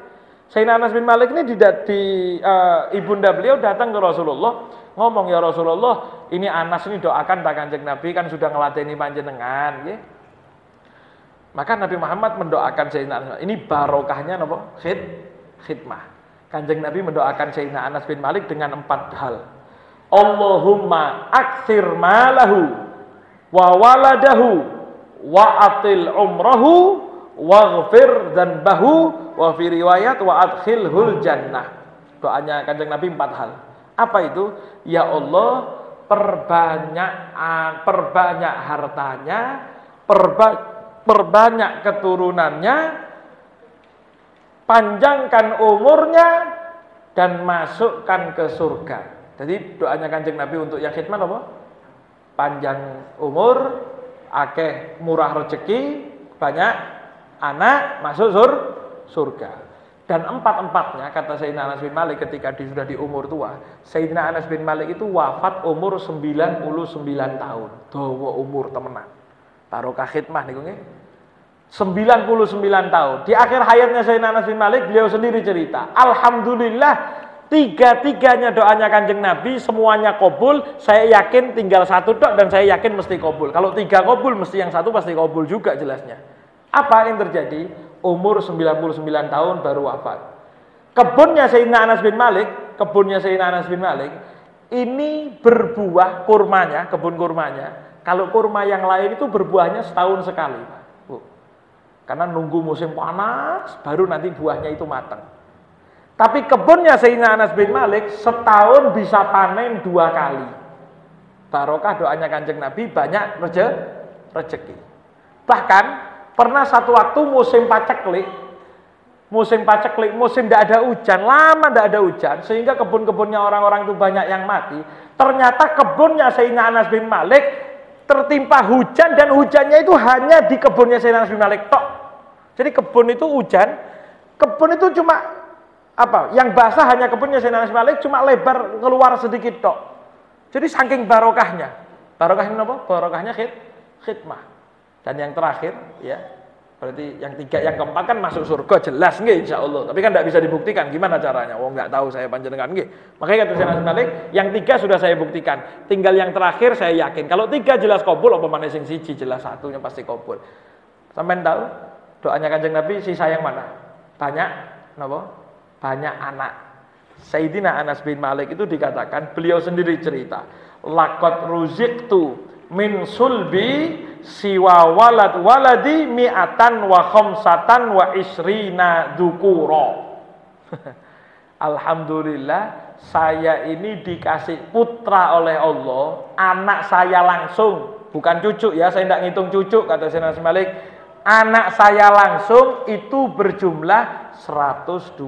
Sayyidina Anas bin Malik ini di, di uh, ibunda beliau datang ke Rasulullah ngomong ya Rasulullah, ini Anas ini doakan tak kanjeng Nabi kan sudah ngeladeni panjenengan, ya. Maka Nabi Muhammad mendoakan Sayyidina Anas. Ini barokahnya napa? Khid, khidmah. Kanjeng Nabi mendoakan Sayyidina Anas bin Malik dengan empat hal. Allahumma aksir malahu wa waladahu wa atil umrahu waghfir bahu wa fi riwayat wa adkhilhul jannah. Doanya Kanjeng Nabi empat hal. Apa itu? Ya Allah, perbanyak perbanyak hartanya, perba, perbanyak keturunannya, panjangkan umurnya dan masukkan ke surga. Jadi doanya Kanjeng Nabi untuk yang khidmat apa? Panjang umur, akeh murah rezeki, banyak anak masuk sur surga. Dan empat-empatnya kata Sayyidina Anas bin Malik ketika dia sudah di umur tua, Sayyidina Anas bin Malik itu wafat umur 99 tahun. Dawa umur temenan. Barokah khidmah nih nggih. 99 tahun. Di akhir hayatnya Sayyidina Anas bin Malik beliau sendiri cerita, Alhamdulillah tiga-tiganya doanya kanjeng Nabi semuanya kobul. Saya yakin tinggal satu dok dan saya yakin mesti kobul. Kalau tiga kobul mesti yang satu pasti kobul juga jelasnya. Apa yang terjadi? Umur 99 tahun baru wafat. Kebunnya Sayyidina Anas bin Malik, kebunnya Sayyidina Anas bin Malik, ini berbuah kurmanya, kebun kurmanya. Kalau kurma yang lain itu berbuahnya setahun sekali. Karena nunggu musim panas, baru nanti buahnya itu matang. Tapi kebunnya Sayyidina Anas bin Malik setahun bisa panen dua kali. Barokah doanya kanjeng Nabi banyak rezeki. Bahkan Pernah satu waktu musim paceklik, musim paceklik, musim tidak ada hujan, lama tidak ada hujan, sehingga kebun-kebunnya orang-orang itu banyak yang mati. Ternyata kebunnya Sayyidina Anas bin Malik tertimpa hujan dan hujannya itu hanya di kebunnya Sayyidina Anas bin Malik tok. Jadi kebun itu hujan, kebun itu cuma apa? Yang basah hanya kebunnya Sayyidina Anas bin Malik cuma lebar keluar sedikit tok. Jadi saking barokahnya. Barokahnya apa? Barokahnya khid, khidmah. Dan yang terakhir, ya, berarti yang tiga, yang keempat kan masuk surga jelas nggih insya Allah. Tapi kan tidak bisa dibuktikan. Gimana caranya? Oh nggak tahu saya panjenengan nggih. Makanya kata saya Malik, yang tiga sudah saya buktikan. Tinggal yang terakhir saya yakin. Kalau tiga jelas kabul, apa mana sing siji jelas satunya pasti kabul. Sampai tahu doanya kanjeng Nabi sisa yang mana? Banyak, napa? Banyak anak. Sayyidina Anas bin Malik itu dikatakan beliau sendiri cerita, lakot ruziktu min sulbi siwa walad waladi mi'atan wa khamsatan wa isrina dukuro. Alhamdulillah saya ini dikasih putra oleh Allah, anak saya langsung, bukan cucu ya, saya tidak ngitung cucu kata Sayyidina Malik. Anak saya langsung itu berjumlah 125.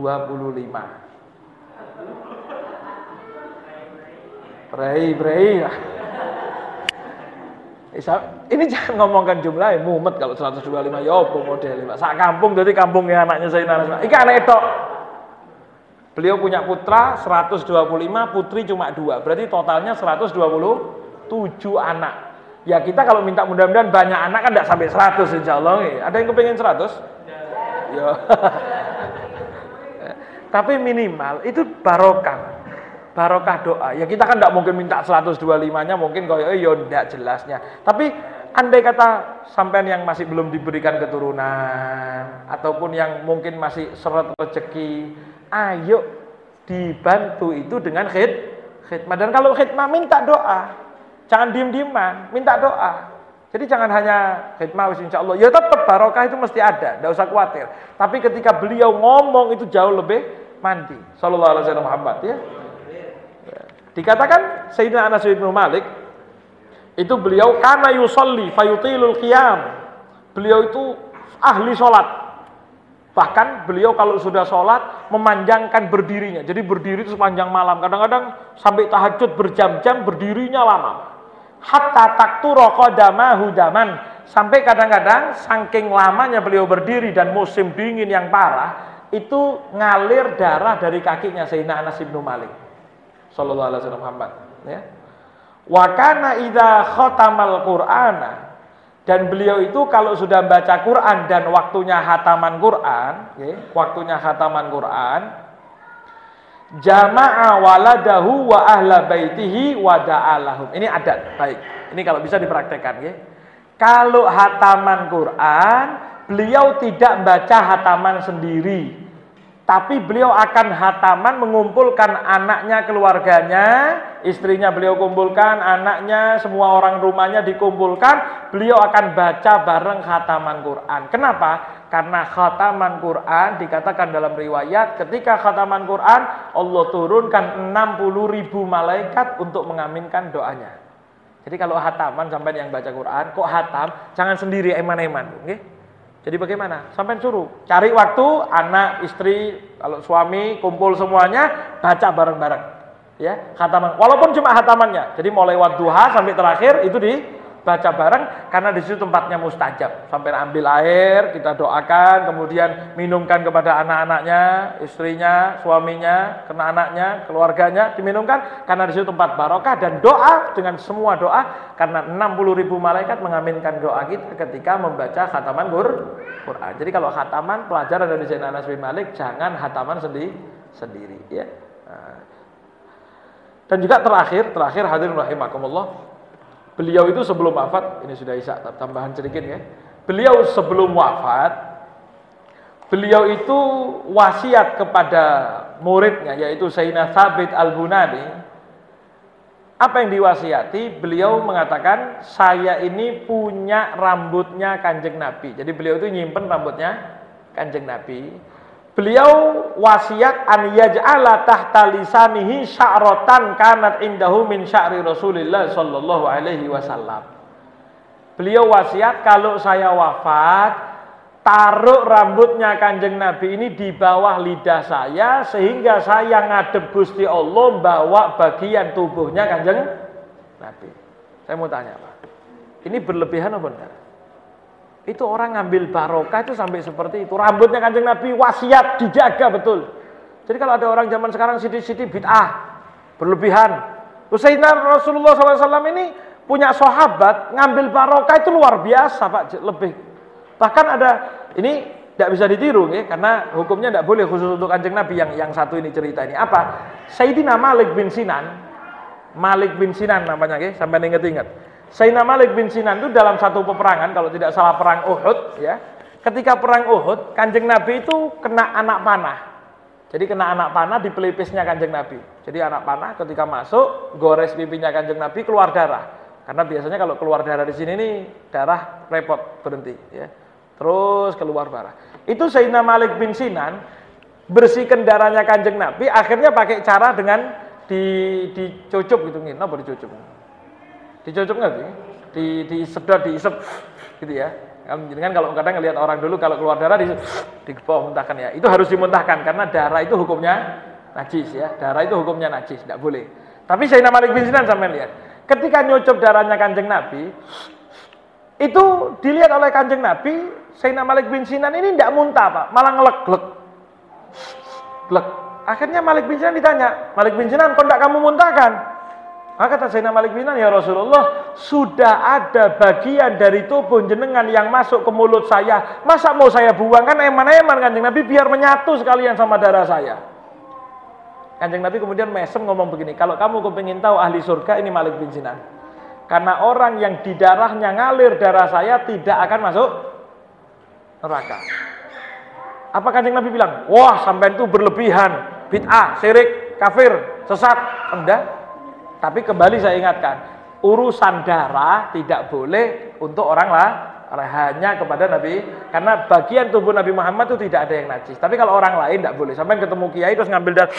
Brei, brei. Ini jangan ngomongkan jumlah mumet kalau 125 ya apa model Pak. Sak kampung jadi kampungnya anaknya saya Anas. Iki anak itu. Beliau punya putra 125, putri cuma dua. Berarti totalnya 127 anak. Ya kita kalau minta mudah-mudahan banyak anak kan tidak sampai 100 insya Allah. Ada yang kepengen 100? Ya. Tapi minimal itu barokah barokah doa. Ya kita kan tidak mungkin minta 125-nya mungkin kok ya tidak jelasnya. Tapi andai kata sampean yang masih belum diberikan keturunan ataupun yang mungkin masih seret rezeki, ayo dibantu itu dengan khid khidmah. Dan kalau khidmah minta doa. Jangan diem-dieman, minta doa. Jadi jangan hanya khidmah insya Allah. Ya tetap barokah itu mesti ada, tidak usah khawatir. Tapi ketika beliau ngomong itu jauh lebih mandi. Sallallahu alaihi wasallam Muhammad ya. Dikatakan Sayyidina Anas bin Malik itu beliau karena yusolli fayutilul qiyam. Beliau itu ahli sholat. Bahkan beliau kalau sudah sholat memanjangkan berdirinya. Jadi berdiri itu sepanjang malam. Kadang-kadang sampai tahajud berjam-jam berdirinya lama. Hatta takturo qadamahu daman. Sampai kadang-kadang saking lamanya beliau berdiri dan musim dingin yang parah, itu ngalir darah dari kakinya Sayyidina Anas bin Malik. Sallallahu alaihi wasallam Muhammad, ya. Wa kana idza khatamal Qur'ana dan beliau itu kalau sudah baca Quran dan waktunya hataman Quran, ya, waktunya hataman Quran, jama'a waladahu wa ahla baitihi wa da'alahum. Ini adat, baik. Ini kalau bisa dipraktekkan, ya. Kalau hataman Quran, beliau tidak baca hataman sendiri. Tapi beliau akan hataman mengumpulkan anaknya, keluarganya, istrinya beliau kumpulkan, anaknya, semua orang rumahnya dikumpulkan. Beliau akan baca bareng hataman Quran. Kenapa? Karena khataman Quran dikatakan dalam riwayat ketika khataman Quran Allah turunkan 60 ribu malaikat untuk mengaminkan doanya. Jadi kalau hataman sampai yang baca Quran, kok hatam, jangan sendiri eman-eman, okay? Jadi bagaimana? Sampai suruh cari waktu anak, istri, kalau suami kumpul semuanya baca bareng-bareng. Ya, hataman. Walaupun cuma hatamannya. Jadi mulai waktu duha sampai terakhir itu di baca bareng karena di situ tempatnya mustajab. Sampai ambil air, kita doakan, kemudian minumkan kepada anak-anaknya, istrinya, suaminya, kena anaknya, keluarganya diminumkan karena di situ tempat barokah dan doa dengan semua doa karena 60 ribu malaikat mengaminkan doa kita ketika membaca khataman Quran. Jadi kalau khataman pelajaran dari Zain Anas bin Malik jangan khataman sendiri sendiri ya. Nah. Dan juga terakhir, terakhir hadirin rahimakumullah, Beliau itu sebelum wafat, ini sudah isa tambahan sedikit ya. Beliau sebelum wafat, beliau itu wasiat kepada muridnya yaitu Sayyidina Thabit Al-Bunani. Apa yang diwasiati? Beliau mengatakan, saya ini punya rambutnya kanjeng Nabi. Jadi beliau itu nyimpen rambutnya kanjeng Nabi. Beliau wasiat an yaj'ala tahta lisanihi sya'ratan kanat indahu min sya'ri Rasulillah sallallahu alaihi wasallam. Beliau wasiat kalau saya wafat taruh rambutnya Kanjeng Nabi ini di bawah lidah saya sehingga saya ngadep Gusti Allah bawa bagian tubuhnya Kanjeng Nabi. Saya mau tanya, Pak. Ini berlebihan apa enggak? Itu orang ngambil barokah itu sampai seperti itu. Rambutnya kanjeng Nabi wasiat dijaga betul. Jadi kalau ada orang zaman sekarang sidi-sidi bid'ah, berlebihan. Sayyidina Rasulullah SAW ini punya sahabat ngambil barokah itu luar biasa Pak, lebih. Bahkan ada ini tidak bisa ditiru ya, karena hukumnya tidak boleh khusus untuk kanjeng Nabi yang yang satu ini cerita ini apa? Sayyidina Malik bin Sinan, Malik bin Sinan namanya, ya, sampai ingat-ingat. Sayyidina Malik bin Sinan itu dalam satu peperangan kalau tidak salah perang Uhud ya. Ketika perang Uhud, Kanjeng Nabi itu kena anak panah. Jadi kena anak panah di pelipisnya Kanjeng Nabi. Jadi anak panah ketika masuk gores pipinya Kanjeng Nabi keluar darah. Karena biasanya kalau keluar darah di sini nih darah repot berhenti ya. Terus keluar darah. Itu Sayyidina Malik bin Sinan bersihkan darahnya Kanjeng Nabi akhirnya pakai cara dengan di dicucup gitu nih, apa dicucup? Dicocok nggak sih? Di disedot, diisep gitu ya. Kan kalau kadang ngelihat orang dulu kalau keluar darah di digepok muntahkan ya. Itu harus dimuntahkan karena darah itu hukumnya najis ya. Darah itu hukumnya najis, tidak boleh. Tapi saya Malik bin Sinan sampai lihat. Ketika nyocok darahnya Kanjeng Nabi, itu dilihat oleh Kanjeng Nabi, Sayyidina Malik bin Sinan ini tidak muntah, Pak, malah ngelek glek. Glek. Akhirnya Malik bin Sinan ditanya, Malik bin Sinan, kok tidak kamu muntahkan? Maka kata Sayyidina Malik bin ya Rasulullah, sudah ada bagian dari tubuh jenengan yang masuk ke mulut saya. Masa mau saya buang kan eman-eman kanjeng Nabi biar menyatu sekalian sama darah saya. Kanjeng Nabi kemudian mesem ngomong begini, kalau kamu kepingin tahu ahli surga ini Malik bin Sinan. Karena orang yang di darahnya ngalir darah saya tidak akan masuk neraka. Apa kanjeng Nabi bilang? Wah sampai itu berlebihan, bid'ah, syirik, kafir, sesat. Enggak, tapi kembali saya ingatkan, urusan darah tidak boleh untuk orang lah hanya kepada Nabi karena bagian tubuh Nabi Muhammad itu tidak ada yang najis. Tapi kalau orang lain tidak boleh. Sampai ketemu kiai terus ngambil darah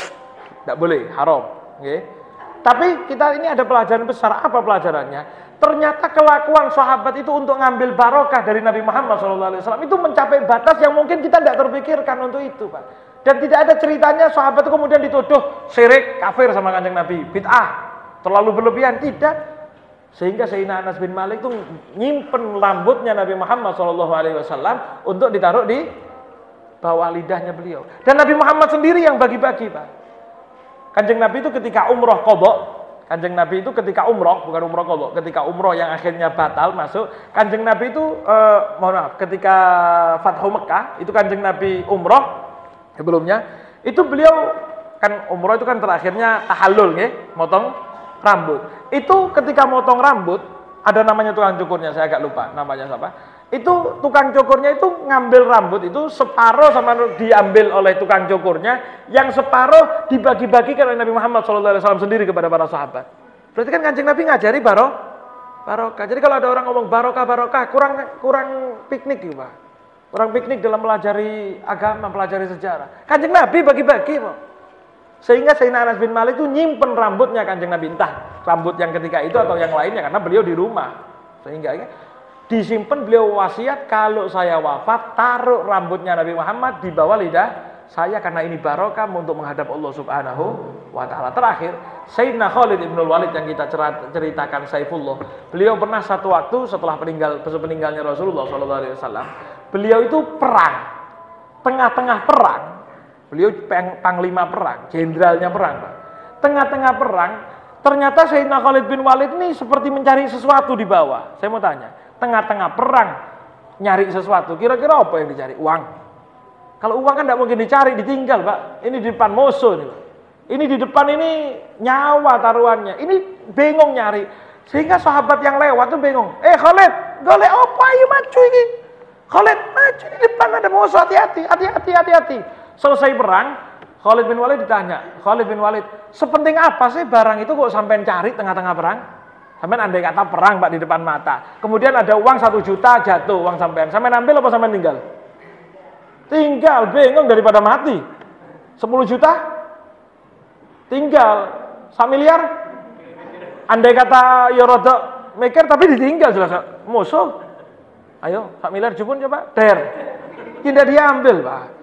tidak boleh, haram. Okay? Tapi kita ini ada pelajaran besar. Apa pelajarannya? Ternyata kelakuan sahabat itu untuk ngambil barokah dari Nabi Muhammad SAW itu mencapai batas yang mungkin kita tidak terpikirkan untuk itu, Pak. Dan tidak ada ceritanya sahabat itu kemudian dituduh syirik, kafir sama kanjeng Nabi, bid'ah, terlalu berlebihan. Tidak. Sehingga Sayyidina Anas bin Malik itu nyimpen rambutnya Nabi Muhammad SAW untuk ditaruh di bawah lidahnya beliau. Dan Nabi Muhammad sendiri yang bagi-bagi, Pak. Kanjeng Nabi itu ketika umroh kodok, kanjeng Nabi itu ketika umroh, bukan umroh kodok, ketika umroh yang akhirnya batal masuk, kanjeng Nabi itu, eh, mohon maaf, ketika Fathu Mekah, itu kanjeng Nabi umroh, sebelumnya, itu beliau, kan umroh itu kan terakhirnya tahallul, ya, motong rambut. Itu ketika motong rambut, ada namanya tukang cukurnya, saya agak lupa namanya siapa itu tukang cukurnya itu ngambil rambut itu separuh sama diambil oleh tukang cukurnya, yang separuh dibagi-bagikan oleh Nabi Muhammad SAW sendiri kepada para sahabat. Berarti kan kancing Nabi ngajari baro, barokah. Jadi kalau ada orang ngomong barokah barokah kurang kurang piknik gitu pak. Kurang piknik dalam pelajari agama, pelajari sejarah. Kanjeng Nabi bagi-bagi pak. Sehingga Sayyidina Anas bin Malik itu nyimpen rambutnya kanjeng Nabi entah rambut yang ketika itu atau yang lainnya karena beliau di rumah. Sehingga ya, disimpan beliau wasiat kalau saya wafat taruh rambutnya Nabi Muhammad di bawah lidah saya karena ini barokah untuk menghadap Allah Subhanahu wa taala. Terakhir, Sayyidina Khalid bin Walid yang kita ceritakan Saifullah. Beliau pernah satu waktu setelah peninggal peninggalnya Rasulullah sallallahu alaihi wasallam, beliau itu perang. Tengah-tengah perang, beliau panglima perang, jenderalnya perang, Tengah-tengah perang, ternyata Sayyidina Khalid bin Walid ini seperti mencari sesuatu di bawah. Saya mau tanya, tengah-tengah perang nyari sesuatu, kira-kira apa yang dicari? Uang. Kalau uang kan tidak mungkin dicari, ditinggal, Pak. Ini di depan musuh nih, Pak. Ini di depan ini nyawa taruhannya. Ini bingung nyari. Sehingga sahabat yang lewat tuh bingung. Eh Khalid, golek apa ayo maju ini? Khalid, maju di depan ada musuh, hati-hati, hati-hati, hati-hati. Selesai perang, Khalid bin Walid ditanya, Khalid bin Walid, sepenting apa sih barang itu kok sampai cari tengah-tengah perang? Sampai andai kata perang pak di depan mata. Kemudian ada uang satu juta jatuh uang sampean. Sampai ambil apa sampai tinggal? Tinggal bingung daripada mati. 10 juta? Tinggal. Sak miliar? Andai kata ya rada mikir tapi ditinggal jelas musuh. Ayo, sak miliar jupun coba. Der. Tidak diambil, Pak.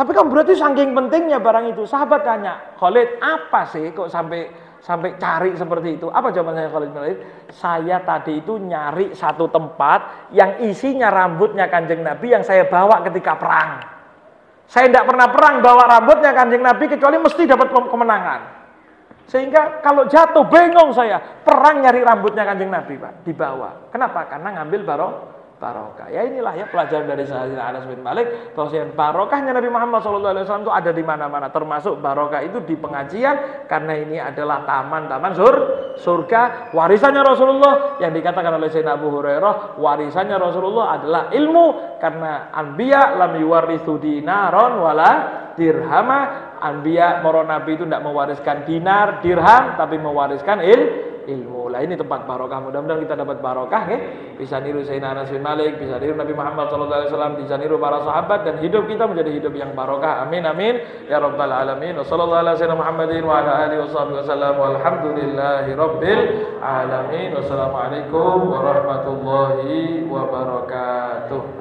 Tapi kan berarti saking pentingnya barang itu. Sahabat tanya, Khalid, apa sih kok sampai sampai cari seperti itu. Apa jawaban saya Khalid bin Saya tadi itu nyari satu tempat yang isinya rambutnya kanjeng Nabi yang saya bawa ketika perang. Saya tidak pernah perang bawa rambutnya kanjeng Nabi kecuali mesti dapat kemenangan. Sehingga kalau jatuh bingung saya, perang nyari rambutnya kanjeng Nabi Pak, dibawa. Kenapa? Karena ngambil barok barokah. Ya inilah ya pelajaran dari Sayyidina Anas bin Malik bahwasanya barokahnya Nabi Muhammad SAW itu ada di mana-mana termasuk barokah itu di pengajian karena ini adalah taman-taman sur surga warisannya Rasulullah yang dikatakan oleh Sayyidina Abu Hurairah warisannya Rasulullah adalah ilmu karena anbiya lam yuwarithu dinaron wala dirhama anbiya moro nabi itu tidak mewariskan dinar dirham tapi mewariskan il ilmu. Lah ini tempat barokah. Mudah-mudahan kita dapat barokah ya. Bisa niru Sayyidina Anas bin Malik, bisa niru Nabi Muhammad SAW, bisa niru para sahabat dan hidup kita menjadi hidup yang barokah. Amin amin ya rabbal alamin. Wassallallahu ala sayyidina Muhammadin wa ala alihi wasallam. Walhamdulillahi alamin. Wassalamualaikum warahmatullahi wabarakatuh.